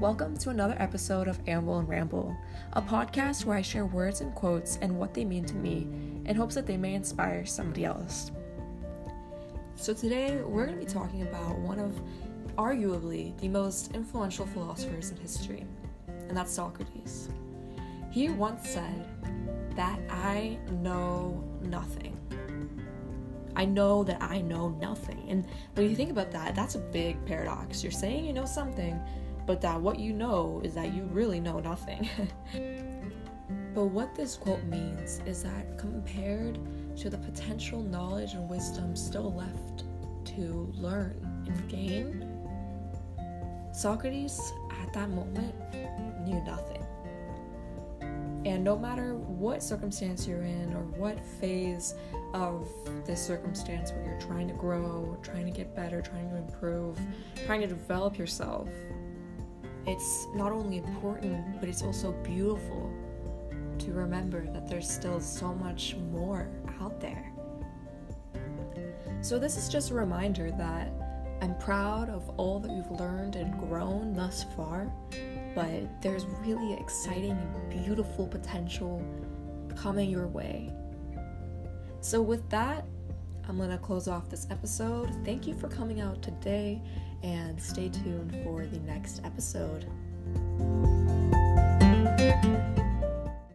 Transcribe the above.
Welcome to another episode of Amble and Ramble, a podcast where I share words and quotes and what they mean to me in hopes that they may inspire somebody else. So, today we're going to be talking about one of arguably the most influential philosophers in history, and that's Socrates. He once said that I know nothing. I know that I know nothing. And when you think about that, that's a big paradox. You're saying you know something, but that what you know is that you really know nothing. but what this quote means is that compared to the potential knowledge and wisdom still left to learn and gain, Socrates at that moment knew nothing. And no matter what circumstance you're in or what phase of this circumstance where you're trying to grow, trying to get better, trying to improve, trying to develop yourself, it's not only important, but it's also beautiful to remember that there's still so much more out there. So, this is just a reminder that I'm proud of all that you've learned and grown thus far, but there's really exciting and beautiful potential coming your way. So, with that, I'm going to close off this episode. Thank you for coming out today and stay tuned for the next episode.